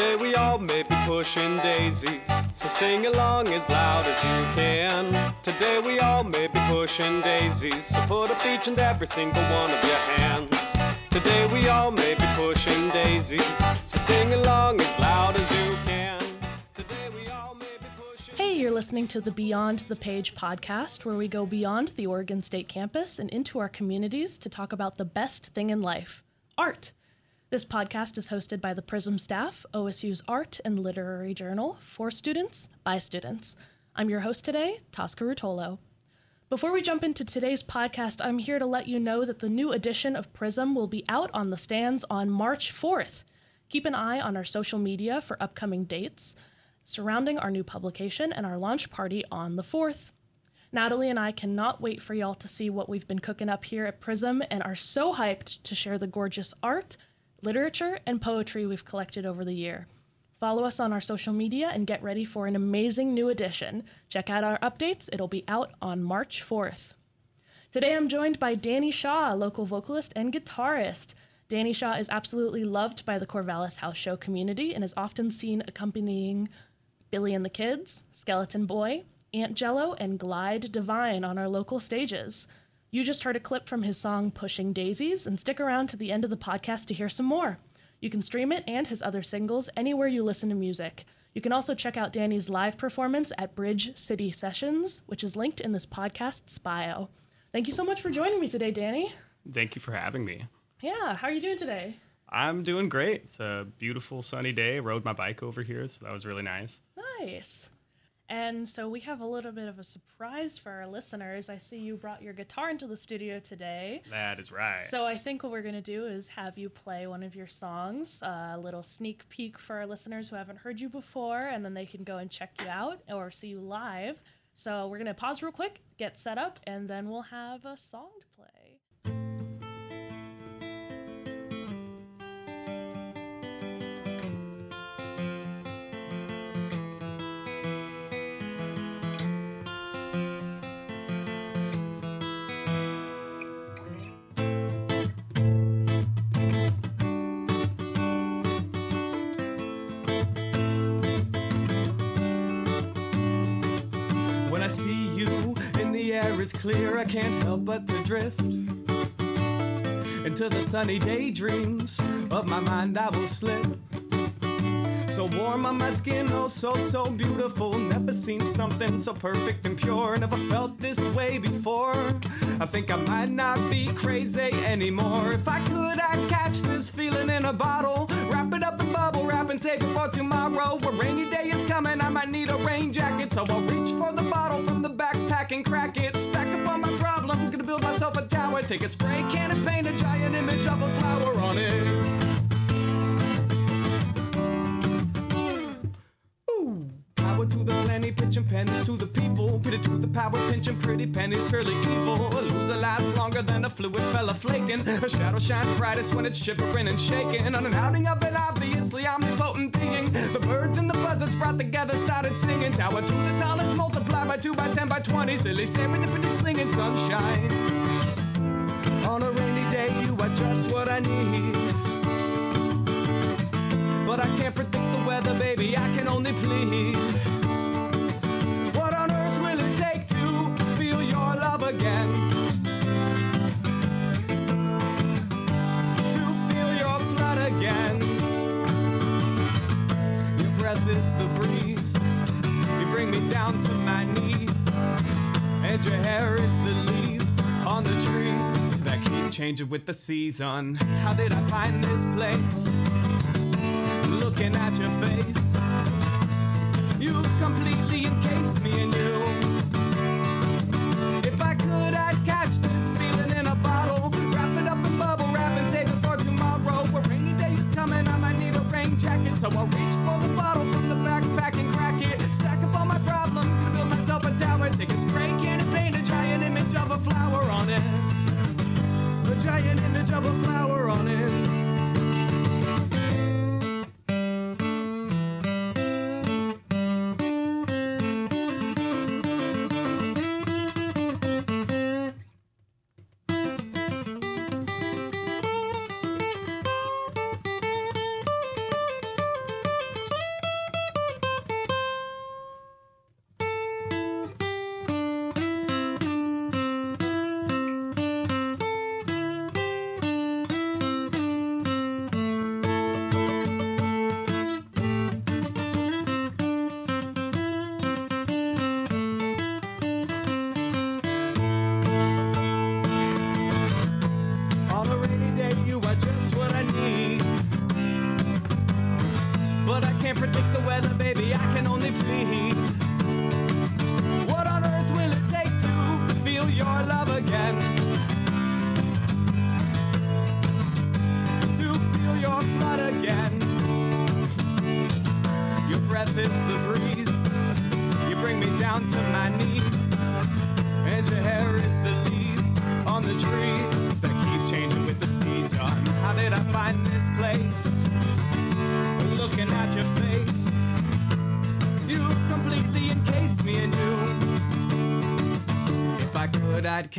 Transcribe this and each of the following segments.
Today we all may be pushing daisies, so sing along as loud as you can. Today we all may be pushing daisies, so put up each and every single one of your hands. Today we all may be pushing daisies, so sing along as loud as you can. Today we all may be pushing. Hey, you're listening to the Beyond the Page podcast, where we go beyond the Oregon State campus and into our communities to talk about the best thing in life art. This podcast is hosted by the Prism staff, OSU's art and literary journal, for students, by students. I'm your host today, Tosca Rutolo. Before we jump into today's podcast, I'm here to let you know that the new edition of Prism will be out on the stands on March 4th. Keep an eye on our social media for upcoming dates surrounding our new publication and our launch party on the 4th. Natalie and I cannot wait for y'all to see what we've been cooking up here at Prism and are so hyped to share the gorgeous art, literature, and poetry we've collected over the year. Follow us on our social media and get ready for an amazing new edition. Check out our updates, it'll be out on March 4th. Today I'm joined by Danny Shaw, local vocalist and guitarist. Danny Shaw is absolutely loved by the Corvallis House Show community and is often seen accompanying Billy and the Kids, Skeleton Boy, Aunt Jello, and Glide Divine on our local stages. You just heard a clip from his song Pushing Daisies, and stick around to the end of the podcast to hear some more. You can stream it and his other singles anywhere you listen to music. You can also check out Danny's live performance at Bridge City Sessions, which is linked in this podcast's bio. Thank you so much for joining me today, Danny. Thank you for having me. Yeah, how are you doing today? I'm doing great. It's a beautiful sunny day. Rode my bike over here, so that was really nice. Nice. And so we have a little bit of a surprise for our listeners. I see you brought your guitar into the studio today. That is right. So I think what we're going to do is have you play one of your songs, uh, a little sneak peek for our listeners who haven't heard you before, and then they can go and check you out or see you live. So we're going to pause real quick, get set up, and then we'll have a song to play. Clear, I can't help but to drift into the sunny daydreams of my mind. I will slip. So warm on my skin, oh so so beautiful. Never seen something so perfect and pure. Never felt this way before. I think I might not be crazy anymore. If I could, I'd catch this feeling in a bottle, wrap it up in bubble wrap and save it for tomorrow. A rainy day is coming, I might need a rain jacket, so I'll reach for the bottle from the backpack and crack it. Myself a tower. Take a spray can and paint a giant image of a flower on it. Plenty, pitching pennies to the people. Pity to the power, pinching pretty pennies, purely evil. A loser lasts longer than a fluid fella flaking. Her shadow shines brightest when it's shivering and shaking. On an outing of an obviously omnipotent being. The birds and the buzzards brought together started singing. Tower to the tallest, multiply by 2 by 10 by 20. Silly serendipity slinging sunshine. On a rainy day, you are just what I need. But I can't predict the weather, baby, I can only plead. Again? To feel your flood again. Your breath is the breeze, you bring me down to my knees. And your hair is the leaves on the trees that keep changing with the season. How did I find this place? looking at your face. You've completely encased me in you. So I'll reach for the bottle from the backpack and crack it. Stack up all my problems, gonna build myself a tower. Take a spray can and paint a giant image of a flower on it. A giant image of a flower on it.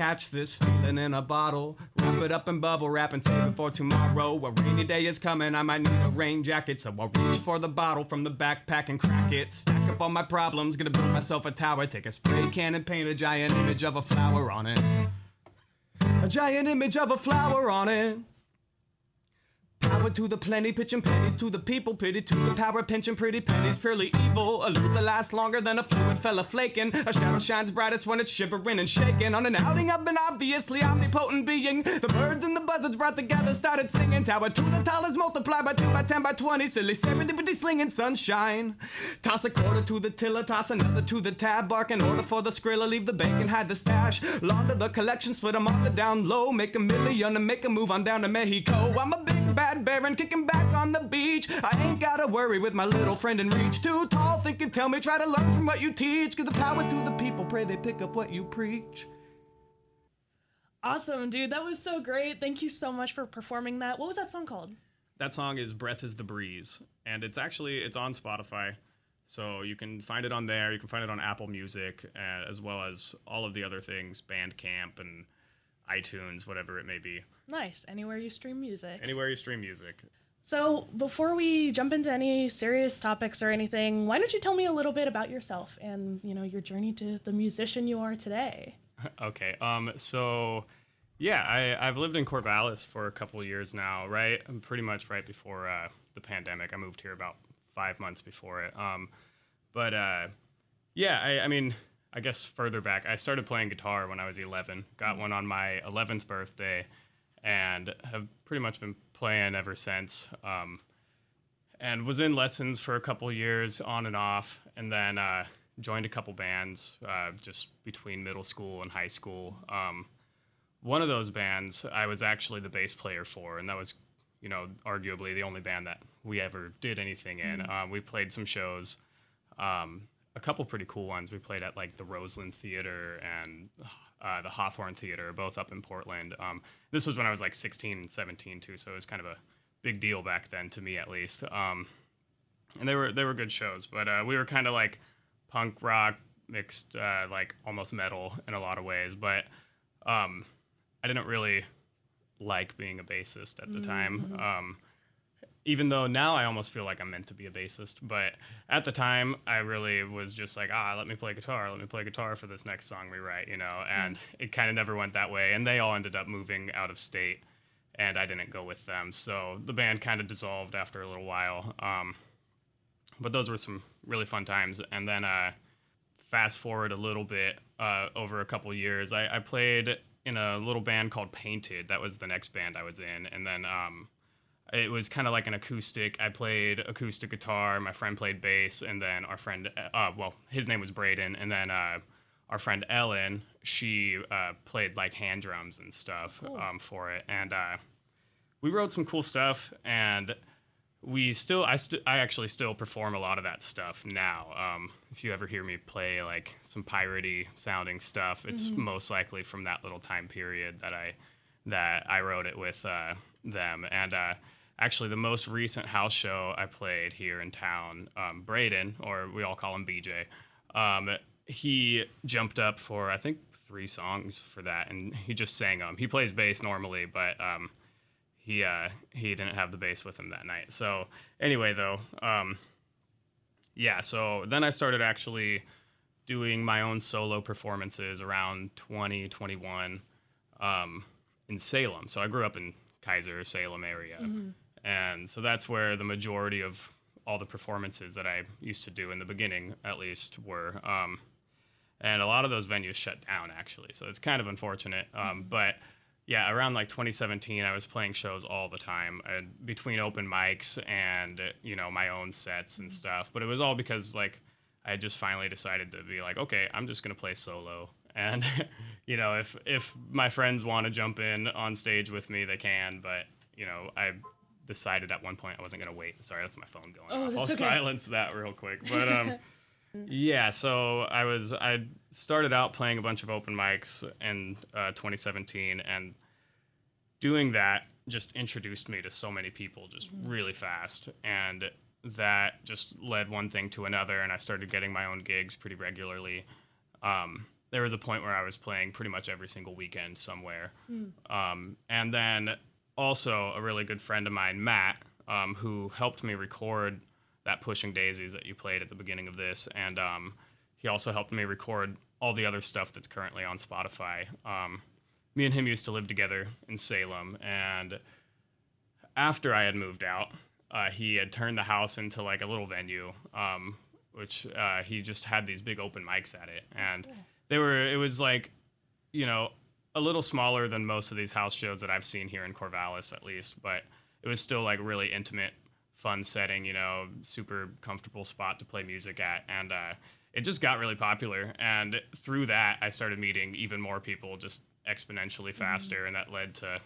Catch this feeling in a bottle. Wrap it up in bubble wrap and save it for tomorrow. A rainy day is coming, I might need a rain jacket. So I'll reach for the bottle from the backpack and crack it. Stack up all my problems, gonna build myself a tower. Take a spray can and paint a giant image of a flower on it. A giant image of a flower on it. Power to the plenty, pitching pennies to the people, pity to the power, pinching pretty pennies, purely evil. A loser lasts longer than a fluid fella flaking. A shadow shines brightest when it's shivering and shaking. On an outing of an obviously omnipotent being, the birds and the buzzards brought together started singing. Tower to the tallest, multiply by 2 by 10 by 20, silly 70 50 slinging sunshine. Toss a quarter to the tiller, toss another to the tab, bark in order for the skrilla, leave the bank and hide the stash. Launder the collection, split them off the down low, make a million and make a move on down to Mexico. I'm a big bad baron kicking back on the beach. I ain't gotta worry with my little friend in reach. Too tall, think and tell me, try to learn from what you teach. Give the power to the people, pray they pick up what you preach. Awesome, dude. That was so great. Thank you so much for performing that. What was that song called? That song is "Breath Is the Breeze," and it's actually it's on Spotify, so you can find it on there. You can find it on Apple Music, uh, as well as all of the other things, Bandcamp and iTunes, whatever it may be. Nice. Anywhere you stream music. Anywhere you stream music. So, before we jump into any serious topics or anything, why don't you tell me a little bit about yourself and, you know, your journey to the musician you are today? okay. Um. So, yeah, I I've lived in Corvallis for a couple years now. Right. I'm pretty much right before uh, the pandemic. I moved here about five months before it. Um, but uh, yeah, I I mean. I guess further back, I started playing guitar when I was 11. Got one on my 11th birthday, and have pretty much been playing ever since. Um, and was in lessons for a couple years on and off, and then uh, joined a couple bands uh, just between middle school and high school. Um, one of those bands I was actually the bass player for, and that was, you know, arguably the only band that we ever did anything in. Um, we played some shows, um, a couple pretty cool ones. We played at like the Roseland Theater and uh, the Hawthorne Theater, both up in Portland. Um, this was when I was like 16 and 17 too, so it was kind of a big deal back then to me at least. Um, and they were they were good shows, but uh, we were kind of like punk rock mixed, uh, like almost metal in a lot of ways. But um, I didn't really like being a bassist at the time. Even though now I almost feel like I'm meant to be a bassist, but at the time I really was just like, ah, let me play guitar, let me play guitar for this next song we write, you know, and it kind of never went that way. And they all ended up moving out of state, and I didn't go with them. So the band kind of dissolved after a little while. Um, but those were some really fun times. And then uh, fast forward a little bit uh, over a couple years, I, I played in a little band called Painted. That was the next band I was in, and then. Um, it was kind of like an acoustic. I played acoustic guitar. My friend played bass, and then our friend, uh, well, his name was Braden, and then uh, our friend Ellen, she uh, played like hand drums and stuff um, for it, and uh, we wrote some cool stuff. And we still, I, st- I actually still perform a lot of that stuff now. Um, if you ever hear me play like some piratey sounding stuff, it's most likely from that little time period that I that I wrote it with uh, them. And uh, actually, the most recent house show I played here in town, um, Braden, or we all call him BJ, um, he jumped up for I think three songs for that, and he just sang them. He plays bass normally, but um, he uh, he didn't have the bass with him that night. So anyway, though, um, yeah. So then I started actually doing my own solo performances around 2021 um, in Salem. So I grew up in Keizer, Salem area. And so that's where the majority of all the performances that I used to do in the beginning, at least, were. Um, and a lot of those venues shut down, actually. So it's kind of unfortunate. Um, but yeah, around like 2017, I was playing shows all the time uh, between open mics and, you know, my own sets and stuff. But it was all because, like, I just finally decided to be like, okay, I'm just gonna play solo, and you know, if if my friends want to jump in on stage with me, they can. But you know, I decided at one point I wasn't gonna wait. Sorry, that's my phone going Oh, off. I'll okay. silence that real quick. But um, Yeah, so I was I started out playing a bunch of open mics in uh, 2017, and doing that just introduced me to so many people just really fast, and that just led one thing to another, and I started getting my own gigs pretty regularly. Um, there was a point where I was playing pretty much every single weekend somewhere, um, and then also a really good friend of mine, Matt, um, who helped me record that Pushing Daisies that you played at the beginning of this, and um, he also helped me record all the other stuff that's currently on Spotify. Um, me and him used to live together in Salem, and after I had moved out, uh, he had turned the house into like a little venue, um, which uh, he just had these big open mics at it, and they were it was like, you know, a little smaller than most of these house shows that I've seen here in Corvallis, at least, but it was still like really intimate, fun setting, you know, super comfortable spot to play music at, and uh, it just got really popular, and through that, I started meeting even more people just exponentially faster, and that led to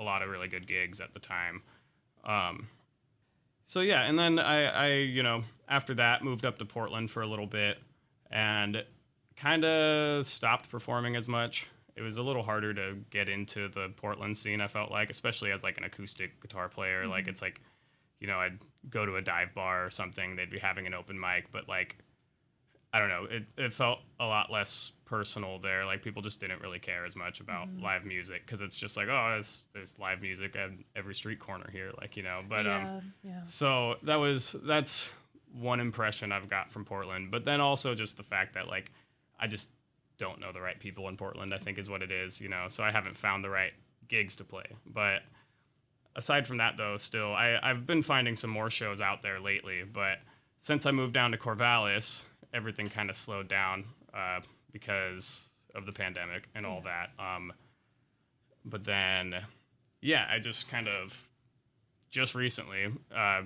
a lot of really good gigs at the time. Um, so yeah, and then I, I, you know, after that moved up to Portland for a little bit, and kind of stopped performing as much. It was a little harder to get into the Portland scene. I felt like, especially as like an acoustic guitar player, like it's like, you know, I'd go to a dive bar or something, they'd be having an open mic, but like, I don't know, it, it felt a lot less personal there. Like people just didn't really care as much about live music because it's just like, oh, there's, there's live music at every street corner here, like you know. But um, yeah, yeah. so that was that's one impression I've got from Portland. But then also just the fact that like I just don't know the right people in Portland. I think is what it is, you know. So I haven't found the right gigs to play. But aside from that, though, still I I've been finding some more shows out there lately. But since I moved down to Corvallis, everything kind of slowed down uh, because of the pandemic and all that. Um, but then, yeah, I just kind of just recently, uh,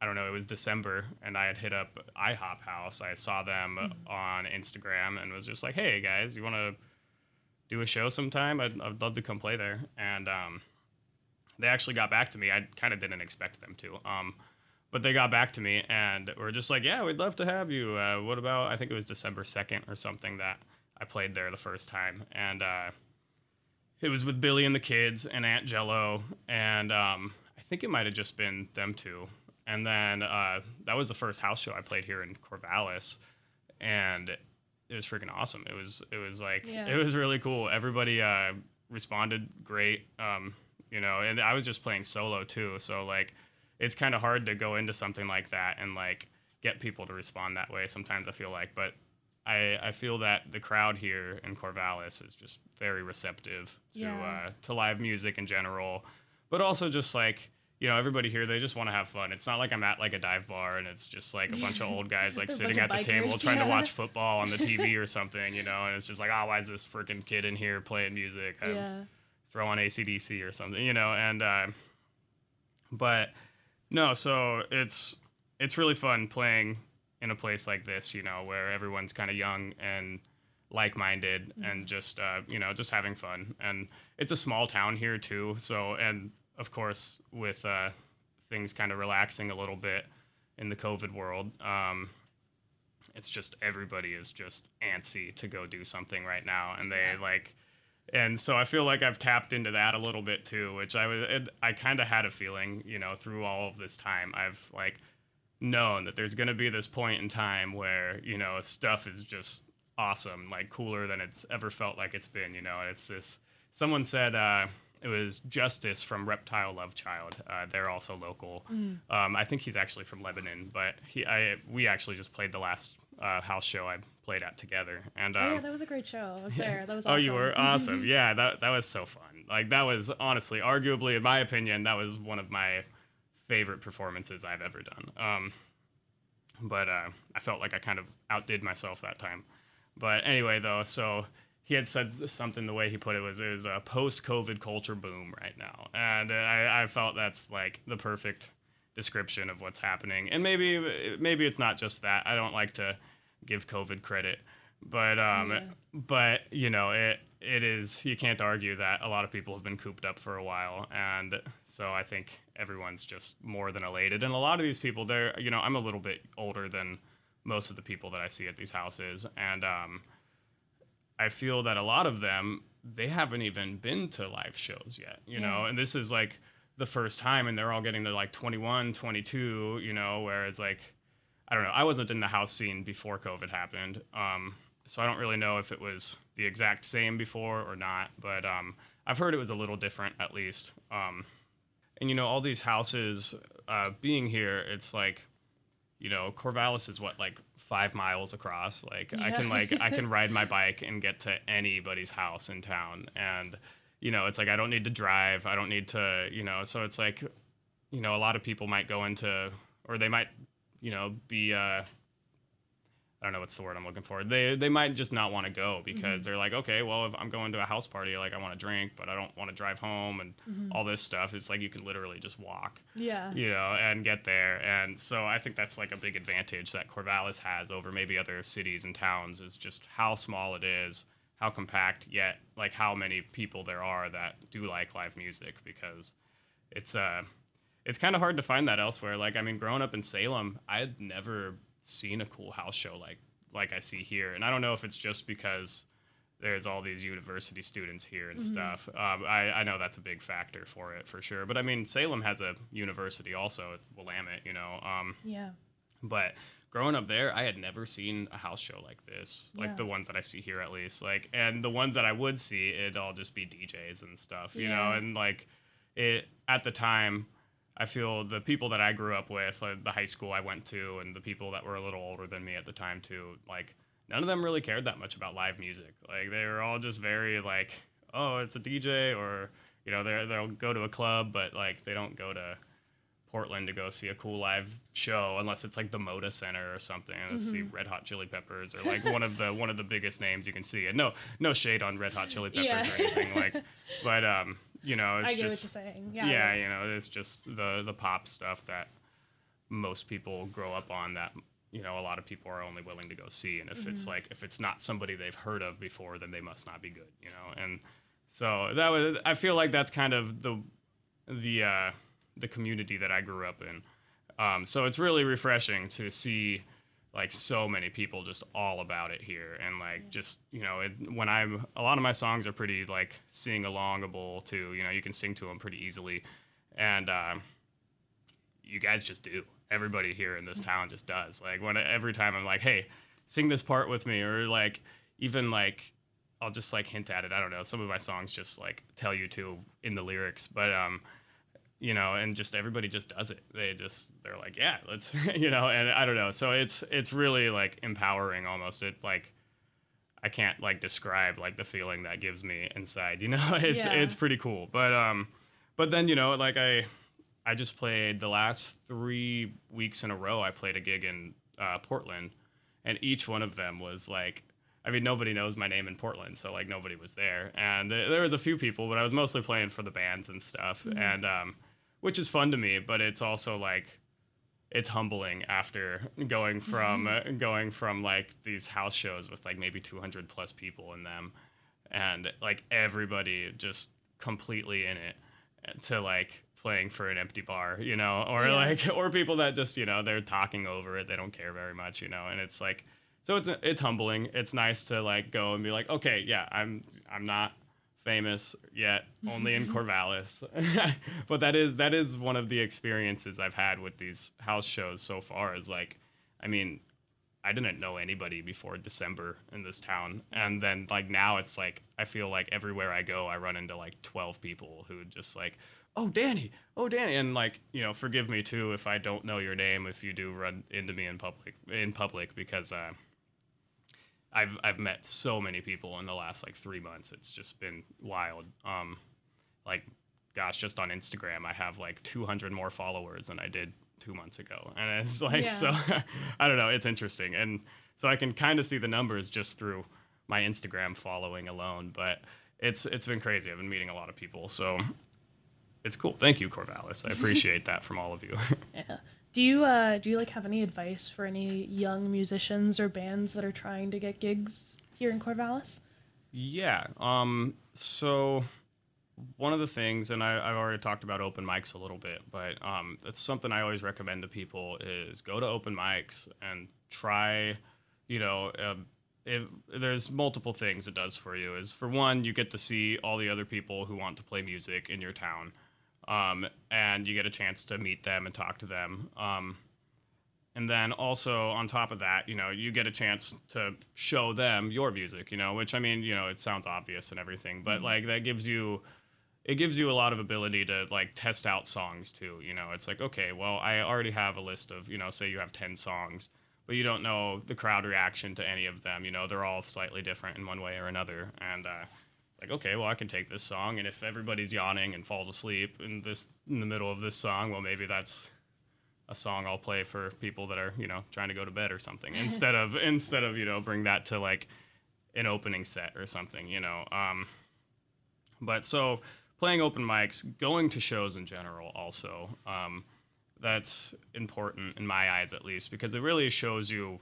I don't know, it was December, and I had hit up IHOP House. I saw them on Instagram and was just like, "Hey guys, you want to do a show sometime? I'd, I'd love to come play there." And um, they actually got back to me. I kind of didn't expect them to. Um, but they got back to me and were just like, "Yeah, we'd love to have you. Uh, what about? I think it was December second or something that I played there the first time, and uh, it was with Billy and the kids and Aunt Jello, and um, I think it might have just been them two. And then uh, that was the first house show I played here in Corvallis, and it was freaking awesome. It was it was like Yeah. it was really cool. Everybody uh, responded great, um, you know, and I was just playing solo too, so like it's kind of hard to go into something like that and like get people to respond that way. Sometimes I feel like, but I, I feel that the crowd here in Corvallis is just very receptive to Yeah. uh, to live music in general, but also just like you know everybody here they just want to have fun. It's not like I'm at like a dive bar and it's just like a bunch of old guys like sitting at the table bikers, trying to watch football on the TV or something, you know, and it's just like oh why is this freaking kid in here playing music? I'm- yeah. throw on ACDC or something, you know, and uh, but no, so it's it's really fun playing in a place like this, you know, where everyone's kind of young and like-minded and just uh, you know just having fun and it's a small town here too so and of course with uh, things kind of relaxing a little bit in the covid world um, it's just everybody is just antsy to go do something right now and they like and so I feel like I've tapped into that a little bit too, which I was it, I kind of had a feeling, you know, through all of this time, I've like known that there's gonna be this point in time where you know stuff is just awesome, like cooler than it's ever felt like it's been, you know. And it's this. Someone said uh, it was Justice from Reptile Love Child. Uh, they're also local. Um, I think he's actually from Lebanon, but he I we actually just played the last uh, house show I played at together, and um, Oh, yeah, that was a great show. I was there. That was Oh, you were awesome. yeah, that that was so fun. Like that was honestly, arguably, in my opinion, that was one of my favorite performances I've ever done. Um, but uh, I felt like I kind of outdid myself that time. But anyway, though, so he had said something. The way he put it was, "It was a post-COVID culture boom right now," and uh, I, I felt that's like the perfect description of what's happening. And maybe maybe it's not just that. I don't like to give COVID credit, but um, Yeah. but you know it it is you can't argue that a lot of people have been cooped up for a while, and so I think everyone's just more than elated. And a lot of these people, they're you know I'm a little bit older than most of the people that I see at these houses, and um, I feel that a lot of them they haven't even been to live shows yet, you know, and this is like the first time, and they're all getting to like 21, 22, you know, whereas like I don't know, I wasn't in the house scene before COVID happened, um, so I don't really know if it was the exact same before or not, but um, I've heard it was a little different at least. Um, and you know, all these houses uh, being here, it's like you know, Corvallis is what like five miles across. Like I can like I can ride my bike and get to anybody's house in town, and you know, it's like I don't need to drive. I don't need to, you know. So it's like, you know, a lot of people might go into, or they might, you know, be. Uh, I don't know what's the word I'm looking for. They they might just not want to go because they're like, okay, well, if I'm going to a house party, like I want to drink, but I don't want to drive home and all this stuff. It's like you can literally just walk Yeah. you know, and get there. And so I think that's like a big advantage that Corvallis has over maybe other cities and towns is just how small it is, how compact, yet like how many people there are that do like live music because it's uh it's kind of hard to find that elsewhere. Like I mean, growing up in Salem, I had never seen a cool house show like like I see here, and I don't know if it's just because there's all these university students here and stuff. Um, I, I know that's a big factor for it for sure. But I mean, Salem has a university also, at Willamette, you know. Um, Yeah. but growing up there, I had never seen a house show like this, like Yeah. the ones that I see here at least. Like, and the ones that I would see, it'd all just be DJs and stuff, you know. And like, it at the time, I feel the people that I grew up with, like the high school I went to, and the people that were a little older than me at the time too, like none of them really cared that much about live music. Like they were all just very like, oh, it's a DJ, or you know, they they'll go to a club, but like they don't go to Portland to go see a cool live show unless it's like the Moda Center or something and see Mm-hmm. Red Hot Chili Peppers or like one of the one of the biggest names you can see. And no no shade on Red Hot Chili Peppers Yeah. or anything like, but um you know it's I get just what you're saying. yeah, Yeah. you know it's just the the pop stuff that most people grow up on that you know a lot of people are only willing to go see and if it's Mm-hmm. like if it's not somebody they've heard of before then they must not be good you know and so that was i feel like that's kind of the the uh the community that i grew up in um so it's really refreshing to see like so many people just all about it here and like just you know it, when i'm a lot of my songs are pretty like sing alongable too you know you can sing to them pretty easily and um you guys just do. Everybody here in this town just does. Like when every time I'm like, "Hey, sing this part with me," or like even like I'll just like hint at it. I don't know. Some of my songs just like tell you to in the lyrics, but um, you know, and just everybody just does it. They just they're like, "Yeah, let's," you know, and I don't know. So it's it's really like empowering almost. It like I can't like describe like the feeling that gives me inside. You know, it's Yeah. it's pretty cool. But um, but then you know, like I I just played the last three weeks in a row. I played a gig in uh, Portland, and each one of them was like, I mean, nobody knows my name in Portland, so like nobody was there, and uh, there was a few people, but I was mostly playing for the bands and stuff, and um, which is fun to me, but it's also like it's humbling after going from uh, going from like these house shows with like maybe 200 plus people in them and like everybody just completely in it to like playing for an empty bar you know or Yeah. like or people that just you know they're talking over it they don't care very much you know and it's like so it's it's humbling it's nice to like go and be like okay yeah i'm i'm not famous yet only in corvallis. But that is that is one of the experiences i've had with these house shows so far is like i mean i didn't know anybody before december in this town. And then like now it's like i feel like everywhere i go i run into like 12 people who just like oh danny! Oh danny! And like you know forgive me too if i don't know your name if you do run into me in public in public because uh I've I've met so many people in the last like three months. It's just been wild. Um, like, gosh, just on Instagram, I have like 200 more followers than I did two months ago, and it's like Yeah. so. I don't know. It's interesting, and so I can kind of see the numbers just through my Instagram following alone. But it's it's been crazy. I've been meeting a lot of people, so it's cool. Thank you, Corvallis. I appreciate that from all of you. Yeah. Do you uh do you like have any advice for any young musicians or bands that are trying to get gigs here in Corvallis? Yeah. Um. So one of the things, and I, I've already talked about open mics a little bit, but um, that's something I always recommend to people is go to open mics and try, you know, um, if there's multiple things it does for you. Is for one, you get to see all the other people who want to play music in your town, um, and you get a chance to meet them and talk to them. Um, and then also on top of that, you know, you get a chance to show them your music, you know, which I mean, you know, it sounds obvious and everything, but like that gives you it gives you a lot of ability to like test out songs too. You know, it's like, okay, well, I already have a list of, you know, say you have 10 songs, but you don't know the crowd reaction to any of them. You know, they're all slightly different in one way or another. And uh, like, okay, well, I can take this song, and if everybody's yawning and falls asleep in this in the middle of this song, well, maybe that's a song I'll play for people that are, you know, trying to go to bed or something instead of instead of you know bring that to like an opening set or something, you know. Um, but so playing open mics, going to shows in general, also. Um, that's important in my eyes, at least, because it really shows you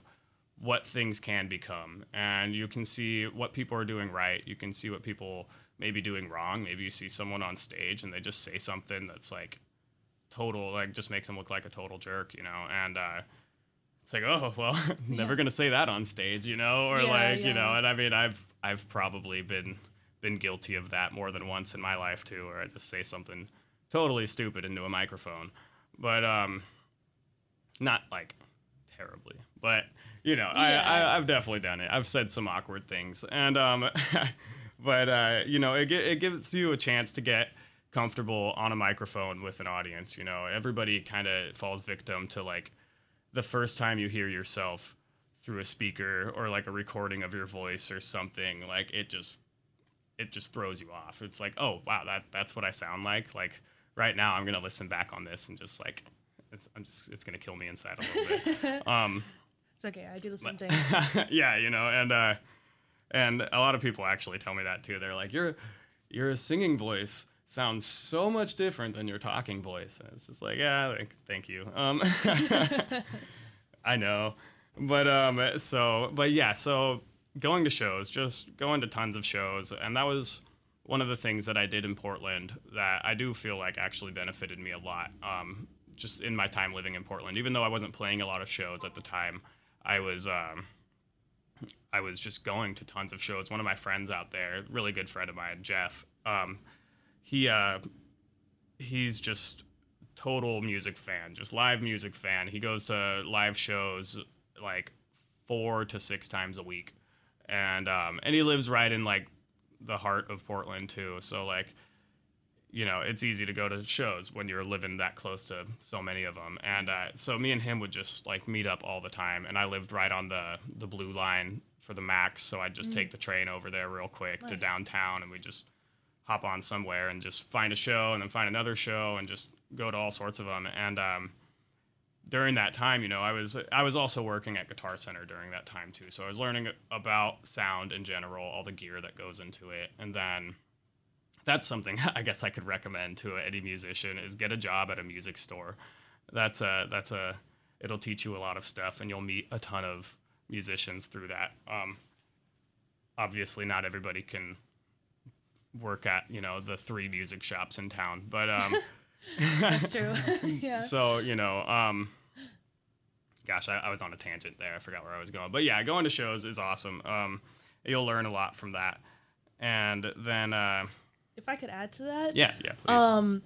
what things can become. And you can see what people are doing right. You can see what people may be doing wrong. Maybe you see someone on stage and they just say something that's like total, like just makes them look like a total jerk, you know? And, uh, it's like, oh well, never gonna say that on stage, you know, or Yeah, like, yeah. you know. And I mean, I've I've probably been been guilty of that more than once in my life too, where I just say something totally stupid into a microphone, but um, not like terribly, but you know, I, Yeah. I I've definitely done it. I've said some awkward things, and um, but uh, you know, it it gives you a chance to get comfortable on a microphone with an audience. You know, everybody kind of falls victim to like the first time you hear yourself through a speaker or like a recording of your voice or something like it just it just throws you off it's like oh wow that that's what i sound like like right now i'm gonna listen back on this and just like it's, i'm just it's gonna kill me inside a little bit um It's okay. I do the same thing. yeah you know and uh and a lot of people actually tell me that too they're like your your singing voice sounds so much different than your talking voice and it's just like yeah thank, thank you um I know. But um so but yeah, so going to shows, just going to tons of shows and that was one of the things that I did in Portland that I do feel like actually benefited me a lot. Um just in my time living in Portland. Even though I wasn't playing a lot of shows at the time, I was um I was just going to tons of shows. One of my friends out there, really good friend of mine, Jeff, um, he uh, he's just total music fan, just live music fan. He goes to live shows like four to six times a week, and um, and he lives right in like the heart of Portland too. So like, you know, it's easy to go to shows when you're living that close to so many of them. And uh, so me and him would just like meet up all the time, and I lived right on the the blue line for the max, so I'd just take the train over there real quick to downtown, and we just hop on somewhere and just find a show and then find another show and just go to all sorts of them and um, during that time you know i was i was also working at guitar center during that time too. So i was learning about sound in general all the gear that goes into it. And then that's something i guess i could recommend to any musician is get a job at a music store. That's a that's a it'll teach you a lot of stuff and you'll meet a ton of musicians through that. Um, obviously not everybody can work at you know the three music shops in town but um That's true. yeah. so you know um gosh I, I was on a tangent there. I forgot where i was going. But yeah going to shows is awesome. Um you'll learn a lot from that. And then uh If I could add to that, yeah yeah please. um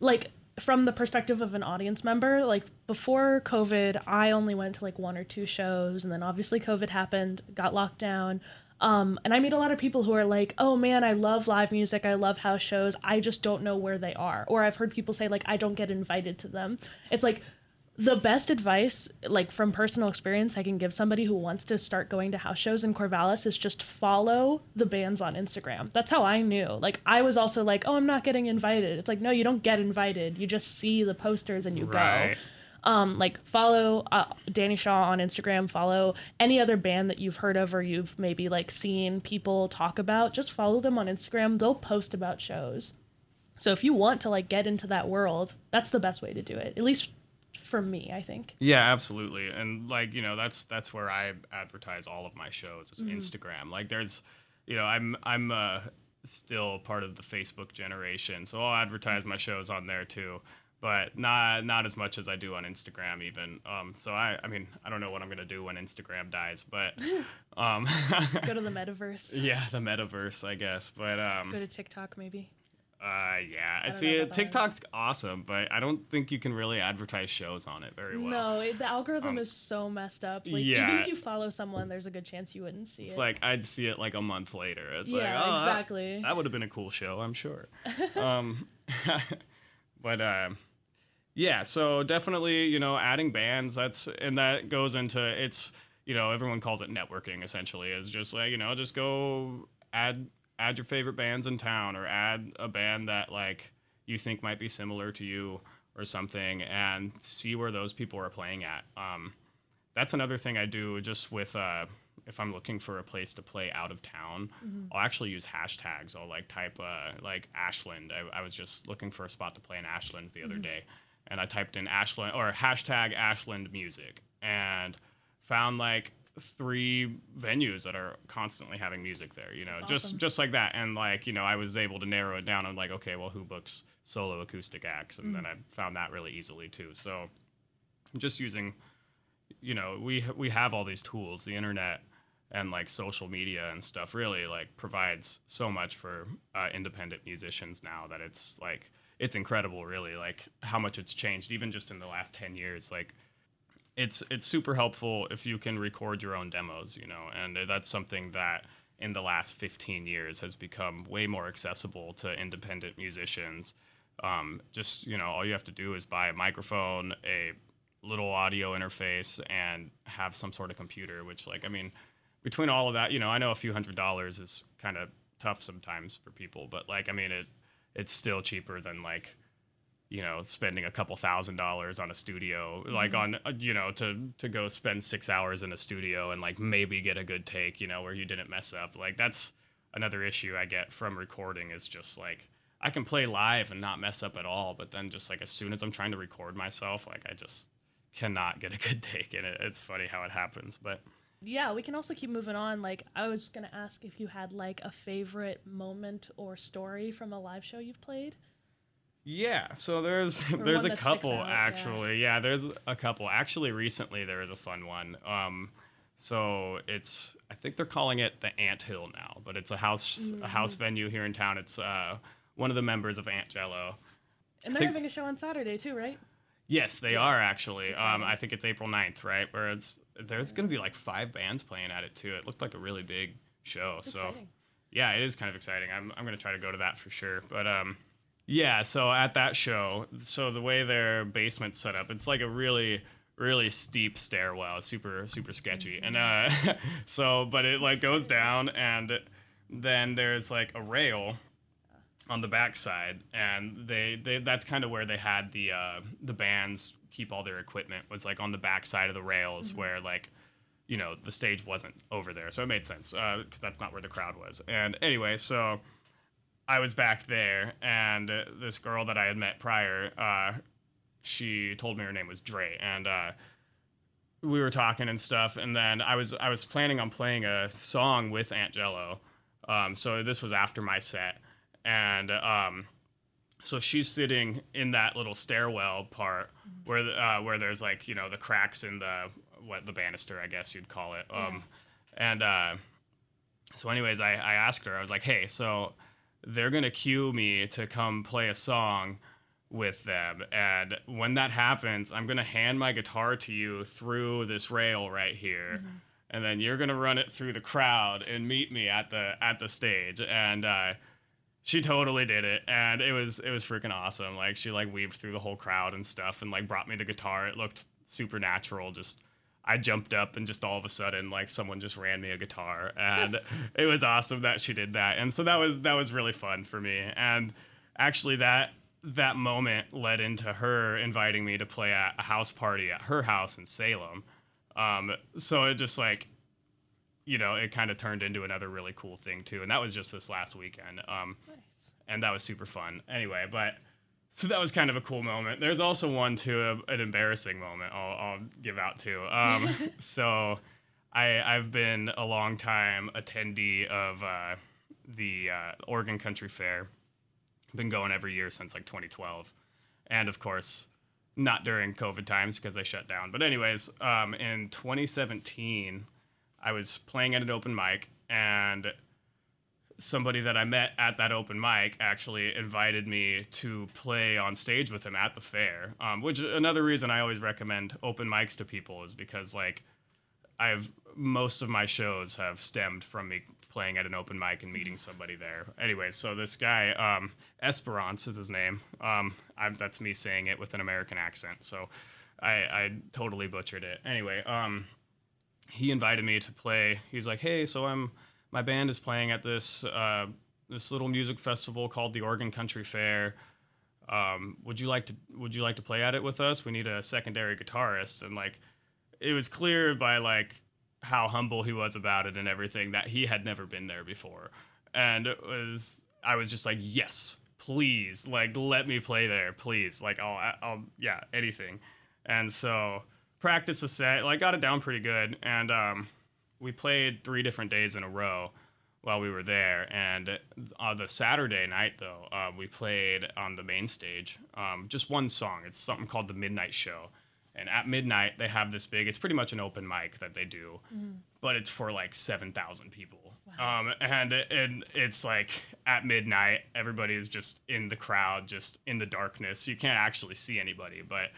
like from the perspective of an audience member like before covid i only went to like one or two shows and then obviously covid happened got locked down. Um, and i meet a lot of people who are like oh man i love live music. I love house shows. I just don't know where they are. Or i've heard people say like i don't get invited to them. It's like the best advice like from personal experience i can give somebody who wants to start going to house shows in corvallis is just follow the bands on instagram. That's how i knew. Like i was also like oh i'm not getting invited. It's like no you don't get invited. You just see the posters and you right. Go um like follow uh, danny shaw on instagram. Follow any other band that you've heard of or you've maybe like seen people talk about. Just follow them on instagram. They'll post about shows. So if you want to like get into that world that's the best way to do it. At least for me i think Yeah, absolutely. And like, you know, that's that's where I advertise all of my shows is Instagram. Like there's you know, I'm I'm uh still part of the Facebook generation, so I'll advertise my shows on there too. But not not as much as I do on Instagram even. Um, so I I mean I don't know what I'm gonna do when Instagram dies, but um, Go to the metaverse. yeah, the metaverse I guess. But um, Go to TikTok maybe. Uh, yeah, I see it. TikTok's awesome, but I don't think you can really advertise shows on it very well. No, it, the algorithm is so messed up. Like even if you follow someone, there's a good chance you wouldn't see It's it. like I'd see it like a month later. It's Yeah, like, oh, that- exactly. That, would have been a cool show, I'm sure. um, but uh, yeah, so definitely, you know, adding bands. That's and that goes into it's. You know, everyone calls it networking. Essentially, is just like you know, just go add add your favorite bands in town, or add a band that like you think might be similar to you or something, and see where those people are playing at. Um, that's another thing I do just with uh, if I'm looking for a place to play out of town, I'll actually use hashtags. I'll like type uh, like Ashland. I, I was just looking for a spot to play in Ashland the other day, and I typed in Ashland or hashtag Ashland music and found like three venues that are constantly having music there. You know, That's just awesome. just like that, and like you know, I was able to narrow it down. I'm like, okay, well, who books solo acoustic acts, and then I found that really easily too. So just using you know we we have all these tools the internet and like social media and stuff really like provides so much for uh, independent musicians now that it's like it's incredible really like how much it's changed even just in the last 10 years like it's it's super helpful if you can record your own demos you know and that's something that in the last 15 years has become way more accessible to independent musicians. Um, just you know all you have to do is buy a microphone a little audio interface and have some sort of computer which like i mean between all of that you know i know a few hundred dollars is kind of tough sometimes for people but like i mean it it's still cheaper than like you know spending a couple thousand dollars on a studio like on uh, you know to to go spend six hours in a studio and like maybe get a good take you know where you didn't mess up like that's another issue i get from recording is just like i can play live and not mess up at all but then just like as soon as i'm trying to record myself like i just cannot get a good take and it, it's funny how it happens but yeah, we can also keep moving on. Like I was gonna ask if you had like a favorite moment or story from a live show you've played. Yeah, so there's Or there's a couple out, actually. Yeah. there's a couple. Actually, recently there was a fun one. Um, so it's I think they're calling it the Ant Hill now, but it's a house a house Mm. venue here in town. It's uh one of the members of Ant Jello. And they're think- having a show on Saturday too, right? Yes, they are actually. Um. I think it's April 9th, right? Where it's there's gonna be like five bands playing at it too. It looked like a really big show. so exciting. yeah, it is kind of exciting. I'm I'm gonna try to go to that for sure. But um, yeah. So at that show, so the way their basement's set up, it's like a really really steep stairwell, super super sketchy. And uh, so but it like goes down, and then there's like a rail on the backside, and they, they that's kind of where they had the uh, the bands keep all their equipment was like on the backside of the rails where like you know the stage wasn't over there, so it made sense because that's not where the crowd was. And anyway, so I was back there, and uh, this girl that I had met prior, uh, she told me her name was Dre, and uh, we were talking and stuff. And then I was I was planning on playing a song with Aunt Jello, um, so this was after my set, and um, so she's sitting in that little stairwell part where uh, where there's like you know the cracks in the what the banister I guess you'd call it, um, and uh, so anyways I I asked her I was like hey so they're gonna cue me to come play a song with them. And when that happens i'm gonna hand my guitar to you through this rail right here. And then you're gonna run it through the crowd and meet me at the at the stage. And uh she totally did it. And it was it was freaking awesome. Like she like weaved through the whole crowd and stuff and like brought me the guitar. It looked supernatural, just I jumped up and just all of a sudden like someone just ran me a guitar and it was awesome that she did that. And so that was that was really fun for me. And actually that that moment led into her inviting me to play at a house party at her house in Salem. Um, so it just like you know, it kind of turned into another really cool thing too. And that was just this last weekend. Um, Nice. and that was super fun. Anyway, but so that was kind of a cool moment. There's also one too, a, an embarrassing moment I'll, I'll give out too. Um, so I I've been a long time attendee of uh, the uh, Oregon Country Fair. Been going every year since like 2012, and of course, not during COVID times because they shut down. But anyways, um, in 2017, I was playing at an open mic, and somebody that I met at that open mic actually invited me to play on stage with him at the fair. Um, which another reason I always recommend open mics to people is because like I've most of my shows have stemmed from me playing at an open mic and meeting somebody there. Anyway, so this guy um, Esperance is his name. Um, that's me saying it with an American accent, so I, I totally butchered it. Anyway, um, he invited me to play. He's like, "Hey, so I'm my band is playing at this uh, this little music festival called the Oregon Country Fair. Um, would you like to Would you like to play at it with us? We need a secondary guitarist." And like, it was clear by like how humble he was about it and everything that he had never been there before, and it was I was just like, "Yes, please, like let me play there, please, like I'll I'll yeah anything," and so practice a set, like got it down pretty good, and um, we played three different days in a row while we were there. And on the Saturday night, though, uh, we played on the main stage um, just one song. It's something called the Midnight Show. And at midnight, they have this big, it's pretty much an open mic that they do, but it's for like 7,000 people. Um, and, and it's like at midnight, everybody is just in the crowd, just in the darkness. You can't actually see anybody, but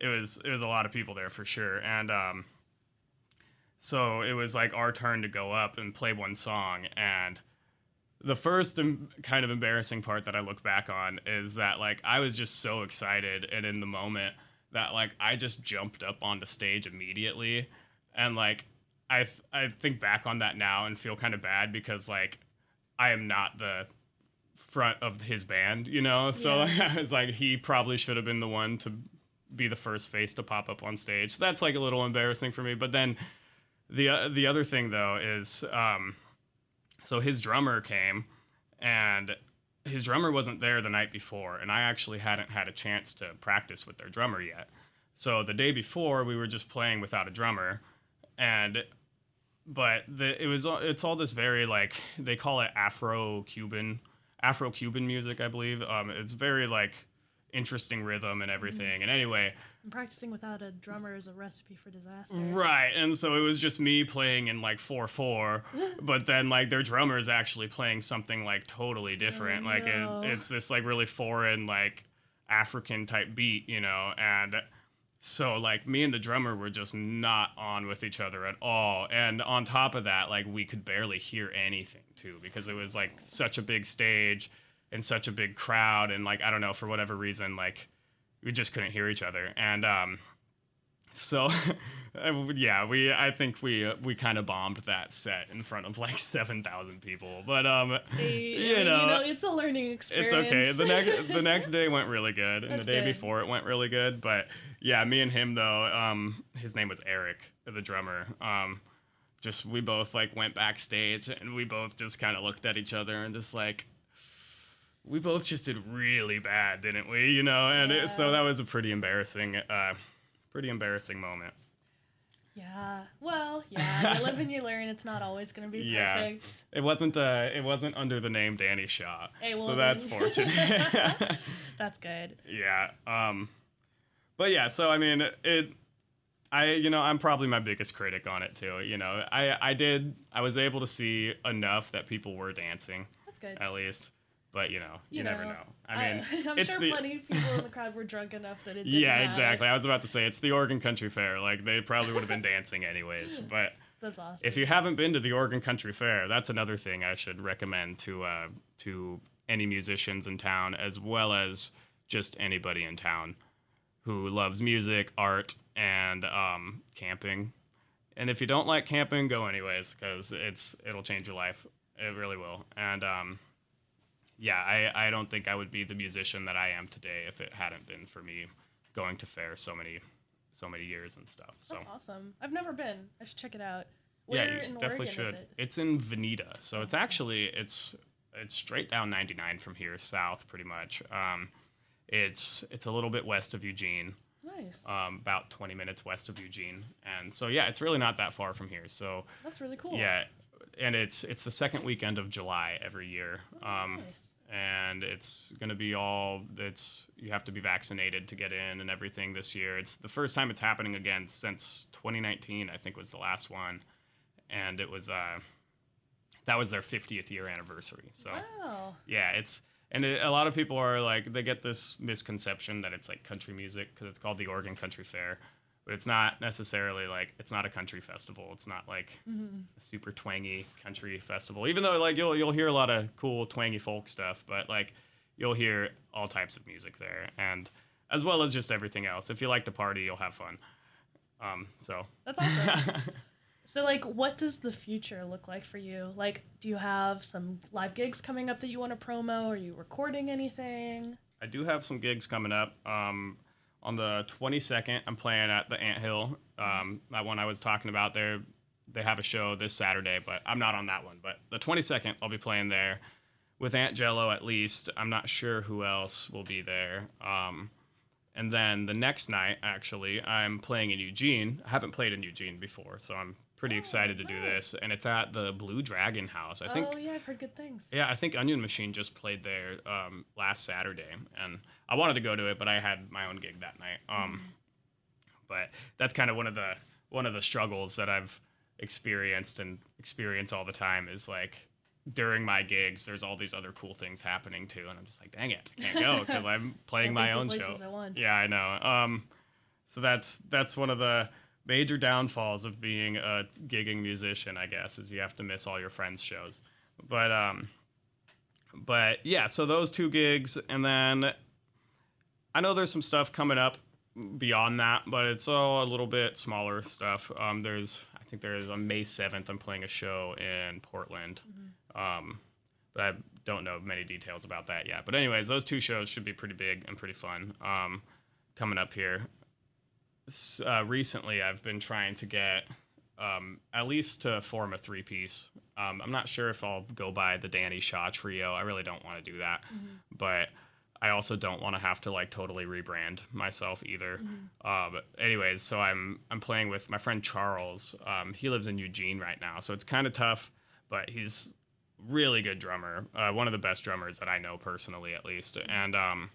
it was, it was a lot of people there for sure. And, um, so it was like our turn to go up and play one song. And the first em- kind of embarrassing part that I look back on is that like I was just so excited and in the moment that like I just jumped up onto stage immediately. And like I, th- I think back on that now and feel kind of bad because like I am not the front of his band, you know? So Yeah. I was like, he probably should have been the one to be the first face to pop up on stage. So that's like a little embarrassing for me. But then the uh, the other thing though is um, so his drummer came and his drummer wasn't there the night before and I actually hadn't had a chance to practice with their drummer yet. So the day before we were just playing without a drummer and but the, it was all- it's all this very like they call it Afro Cuban Afro Cuban music I believe. Um, it's very like interesting rhythm and everything. And anyway, And practicing without a drummer is a recipe for disaster. Right, and so it was just me playing in like four four, but then like their drummer is actually playing something like totally different. like no. it, it's this like really foreign like African type beat, you know, and so like me and the drummer were just not on with each other at all. And on top of that, like we could barely hear anything too because it was like such a big stage and such a big crowd and like I don't know for whatever reason like we just couldn't hear each other. And um so, uh, yeah, we I think we uh, we kind of bombed that set in front of like seven thousand people, but um, Hey, I you know, it's a learning experience. it's okay. The next the next day went really good, and That's the day good. before it went really good. But yeah, me and him though, um, his name was Eric, the drummer. Um, just we both like went backstage, and we both just kind of looked at each other and just like. We both just did really bad, didn't we? You know, and it, so that was a pretty embarrassing, uh, pretty embarrassing moment. Yeah. Well, yeah. You live and you learn. It's not always going to be perfect. Yeah. It wasn't uh it wasn't under the name Danny Shaw. Hey, well so that's fortunate. That's good. yeah. Um but yeah, so I mean it I you know, I'm probably my biggest critic on it too. You know, I I did I was able to see enough that people were dancing That's good. at least. But you know, you, You never know, know. I mean, I'm it's sure the plenty of people in the crowd were drunk enough that it didn't Yeah, matter. exactly. I was about to say it's the Oregon Country Fair. Like they probably would have been dancing anyways. But That's awesome. if you haven't been to the Oregon Country Fair, that's another thing I should recommend to uh, to any musicians in town, as well as just anybody in town who loves music, art, and um, camping. And if you don't like camping, go anyways, because it's it'll change your life. It really will. And um, yeah, I, I don't think I would be the musician that I am today if it hadn't been for me going to fair so many so many years and stuff. So That's awesome. I've never been. I should check it out. yeah, you in definitely Oregon should. it? It's in Veneta, so it's actually it's it's straight down 99 from here, south, pretty much. Um, it's it's a little bit west of Eugene, Nice. um, about 20 minutes west of Eugene, and so yeah, it's really not that far from here. So That's really cool. yeah, and it's it's the second weekend of July every year. Um, nice. And it's gonna be all. It's you have to be vaccinated to get in and everything this year. It's the first time it's happening again since 2019. I think was the last one, and it was uh, that was their 50th year anniversary. So Wow. yeah, it's and it, a lot of people are like they get this misconception that it's like country music because it's called the Oregon Country Fair, but it's not necessarily like it's not a country festival. It's not like a super twangy country festival. Even though like you'll you'll hear a lot of cool twangy folk stuff, but like you'll hear all types of music there, and as well as just everything else. If you like to party, you'll have fun. Um, so That's awesome. so, like, what does the future look like for you? Like, do you have some live gigs coming up that you want to promo? Are you recording anything? I do have some gigs coming up. Um, on the 22nd, I'm playing at the Ant Hill. Um, that one I was talking about there. They have a show this Saturday, but I'm not on that one. But the 22nd, I'll be playing there with Aunt Jello at least. I'm not sure who else will be there. Um, and then the next night, actually, I'm playing in Eugene. I haven't played in Eugene before, so I'm pretty excited to do this. And it's at the Blue Dragon House. I think oh, yeah, I've heard good things. yeah, I think Onion Machine just played there um, last Saturday, and I wanted to go to it, but I had my own gig that night. Um, But that's kind of one of the one of the struggles that I've experienced and experience all the time is like during my gigs, there's all these other cool things happening too, and I'm just like, dang it, I can't go because I'm playing my own show. Yeah, I know. Um, so that's that's one of the major downfalls of being a gigging musician, I guess, is you have to miss all your friends' shows. But um, but yeah, so those two gigs, and then I know there's some stuff coming up beyond that, but it's all a little bit smaller stuff. Um, there's I think there's on May 7th, I'm playing a show in Portland. Um, but I don't know many details about that yet. But anyways, those two shows should be pretty big and pretty fun. Um, coming up here. Uh, recently, I've been trying to get um, at least to form a three piece. Um, I'm not sure if I'll go by the Danny Shaw trio. I really don't want to do that, but I also don't want to have to like totally rebrand myself either. Um, anyways, so I'm I'm playing with my friend Charles. Um, he lives in Eugene right now, so it's kind of tough, but he's really good drummer. Uh, one of the best drummers that I know personally, at least, and um,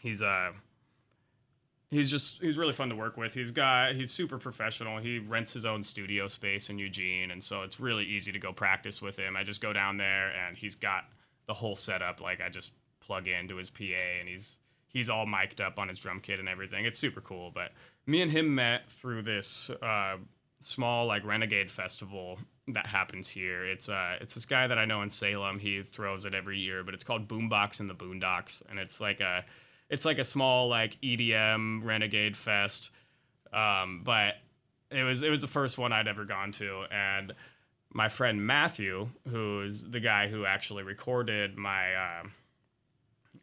he's uh he's just he's really fun to work with. He's got he's super professional. He rents his own studio space in Eugene, and so it's really easy to go practice with him. I just go down there, and he's got the whole setup. Like I just plug into his PA, and he's he's all mic'd up on his drum kit and everything. It's super cool. But me and him met through this uh, small like renegade festival that happens here. It's uh it's this guy that I know in Salem. He throws it every year, but it's called Boombox in the Boondocks, and it's like a it's like a small like EDM renegade fest. Um, but it was it was the first one I'd ever gone to, and my friend Matthew, who's the guy who actually recorded my uh,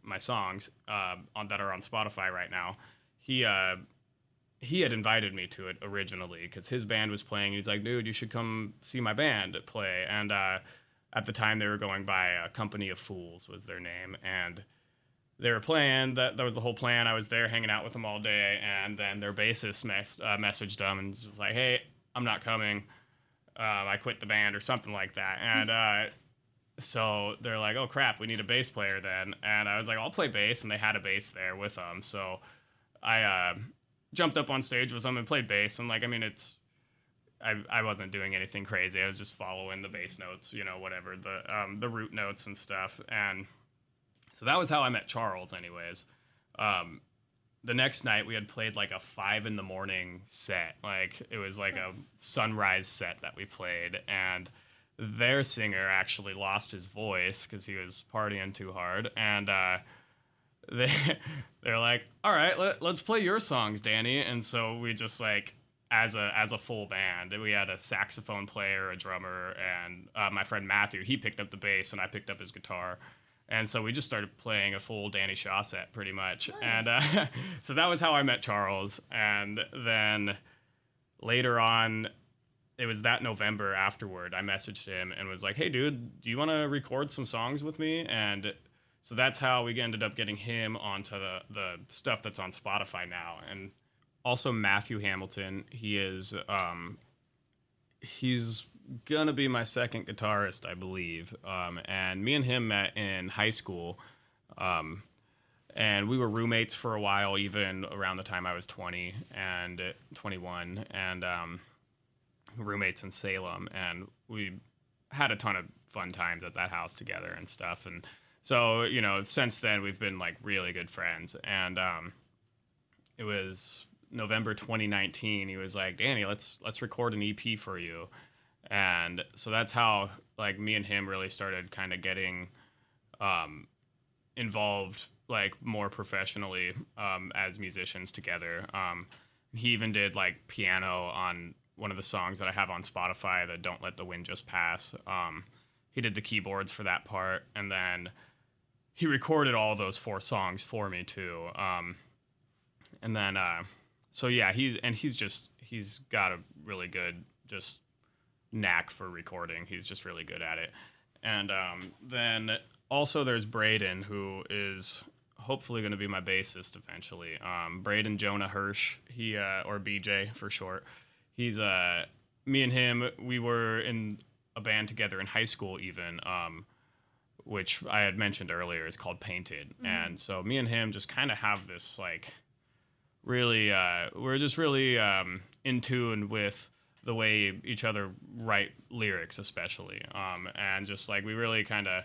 my songs uh, on that are on Spotify right now, he uh, he had invited me to it originally because his band was playing. And He's like, dude, you should come see my band play. And uh, at the time, they were going by a Company of Fools was their name, and they were playing. That that was the whole plan. I was there hanging out with them all day, and then their bassist mes- uh, messaged them and was just like, hey, I'm not coming. Um, I quit the band or something like that. And uh, so they're like, oh crap, we need a bass player then. And I was like, I'll play bass, and they had a bass there with them. So I uh, jumped up on stage with them and played bass. And like, I mean, it's I, I wasn't doing anything crazy. I was just following the bass notes, you know, whatever the um, the root notes and stuff. And so that was how I met Charles, anyways. Um, the next night we had played like a five in the morning set. Like it was like a sunrise set that we played, and their singer actually lost his voice because he was partying too hard, and uh, they they're like, "All right, let, let's play your songs, Danny." And so we just like as a as a full band, we had a saxophone player, a drummer, and uh, my friend Matthew. He picked up the bass, and I picked up his guitar. And so we just started playing a full Danny Shaw set pretty much. And uh, so that was how I met Charles. And then later on, it was that November afterward, I messaged him and was like, hey, dude, do you want to record some songs with me? And so that's how we ended up getting him onto the, the stuff that's on Spotify now. And also Matthew Hamilton, he is, um, he's gonna be my second guitarist, I believe. Um, and me and him met in high school. Um, and we were roommates for a while, even around the time I was 20 and 21, and um, roommates in Salem. And we had a ton of fun times at that house together and stuff. And so, you know, since then we've been like really good friends. And um, it was November 2019. He was like, "Danny, let's let's record an EP for you." And so that's how like me and him really started kind of getting um, involved like more professionally um, as musicians together. Um, he even did like piano on one of the songs that I have on Spotify, the "Don't Let the Wind Just Pass." Um, he did the keyboards for that part, and then he recorded all those four songs for me too. Um, and then, uh, so yeah, he's and he's just he's got a really good just knack for recording. He's just really good at it. And um, then also there's Braden, who is hopefully going to be my bassist eventually. Um, Braden Jonah Hirsch, he uh, or BJ for short. He's uh, me and him. We were in a band together in high school, even. Um, which I had mentioned earlier is called Painted, mm-hmm. and so me and him just kind of have this like really uh, we're just really um, in tune with the way each other write lyrics, especially, um, and just like we really kind of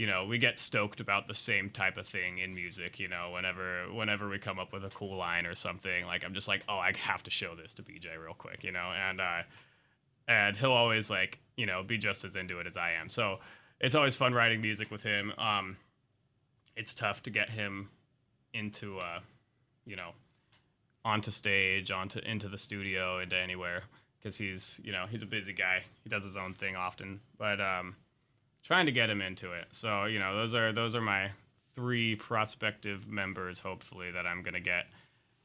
you know we get stoked about the same type of thing in music you know whenever whenever we come up with a cool line or something like i'm just like oh i have to show this to bj real quick you know? And uh and he'll always like you know be just as into it as i am. So it's always fun writing music with him. Um it's tough to get him into uh you know, onto stage, onto into the studio, into anywhere because he's you know he's a busy guy. He does his own thing often, but um, trying to get him into it. So you know those are those are my three prospective members. Hopefully that I'm gonna get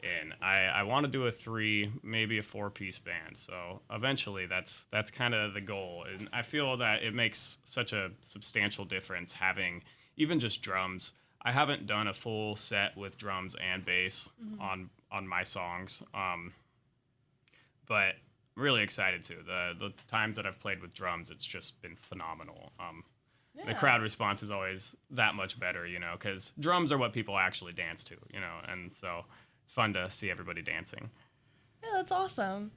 in. I I want to do a three, maybe a four piece band. So eventually that's that's kind of the goal, and I feel that it makes such a substantial difference having even just drums I haven't done a full set with drums and bass mm-hmm. on on my songs, um, but really excited to. The the times that I've played with drums, it's just been phenomenal. Um, yeah. The crowd response is always that much better, you know, because drums are what people actually dance to, you know, and so it's fun to see everybody dancing. Yeah, that's awesome.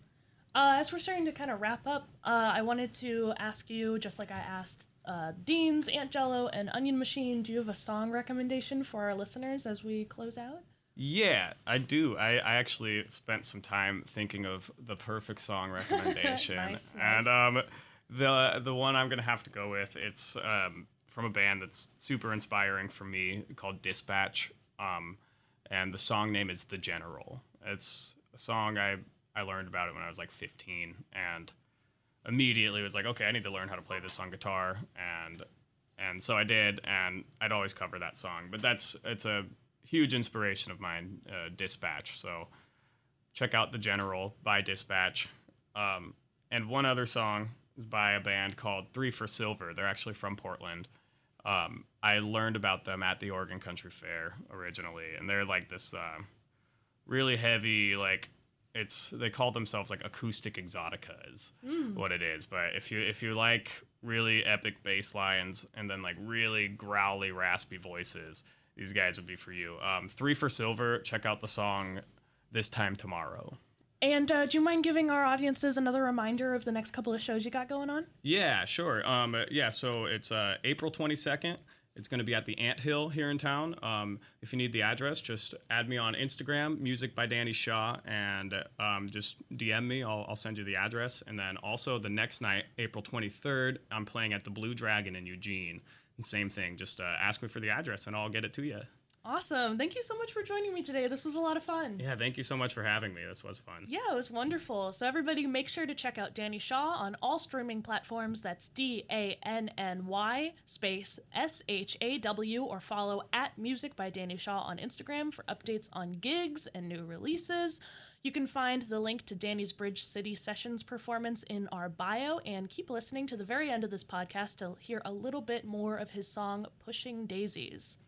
Uh, as we're starting to kind of wrap up, uh, I wanted to ask you, just like I asked uh, Dean's, Aunt Jello, and Onion Machine. Do you have a song recommendation for our listeners as we close out? Yeah, I do. I, I actually spent some time thinking of the perfect song recommendation, nice, and nice. um, the the one I'm gonna have to go with it's um, from a band that's super inspiring for me called Dispatch, um, and the song name is The General. It's a song I I learned about it when I was like 15, and immediately was like, okay, I need to learn how to play this on guitar, and and so I did, and I'd always cover that song. But that's it's a huge inspiration of mine, uh, Dispatch. So check out the General by Dispatch, um, and one other song is by a band called Three for Silver. They're actually from Portland. Um, I learned about them at the Oregon Country Fair originally, and they're like this uh, really heavy, like it's they call themselves like acoustic exotica is mm. what it is. But if you if you like really epic bass lines and then like really growly raspy voices, these guys would be for you. Um, Three for Silver. Check out the song "This Time Tomorrow." And uh, do you mind giving our audiences another reminder of the next couple of shows you got going on? Yeah, sure. Um, yeah, so it's uh, April twenty second it's going to be at the Ant Hill here in town. Um, if you need the address, just add me on Instagram, Music by Danny Shaw, and um, just DM me. I'll, I'll, send you the address. And then also the next night, April 23rd, I'm playing at the Blue Dragon in Eugene. Same thing. Just uh, ask me for the address, and I'll get it to you. Awesome. Thank you so much for joining me today. This was a lot of fun. Yeah, thank you so much for having me. This was fun. Yeah, it was wonderful. So, everybody, make sure to check out Danny Shaw on all streaming platforms. That's D A N N Y space S H A W, or follow at Music by Danny Shaw on Instagram for updates on gigs and new releases. You can find the link to Danny's Bridge City Sessions performance in our bio, and keep listening to the very end of this podcast to hear a little bit more of his song Pushing Daisies.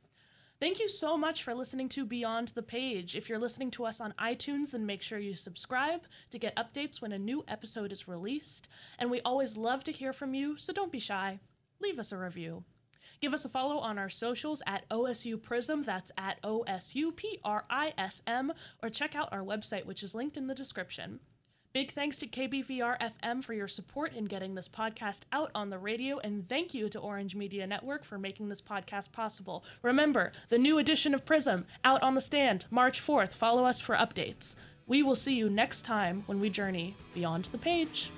Thank you so much for listening to Beyond the Page. If you're listening to us on iTunes, then make sure you subscribe to get updates when a new episode is released. And we always love to hear from you, so don't be shy. Leave us a review. Give us a follow on our socials at OSU Prism, that's at OSU P R I S M, or check out our website, which is linked in the description. Big thanks to KBVR FM for your support in getting this podcast out on the radio, and thank you to Orange Media Network for making this podcast possible. Remember, the new edition of Prism, out on the stand, March 4th. Follow us for updates. We will see you next time when we journey beyond the page.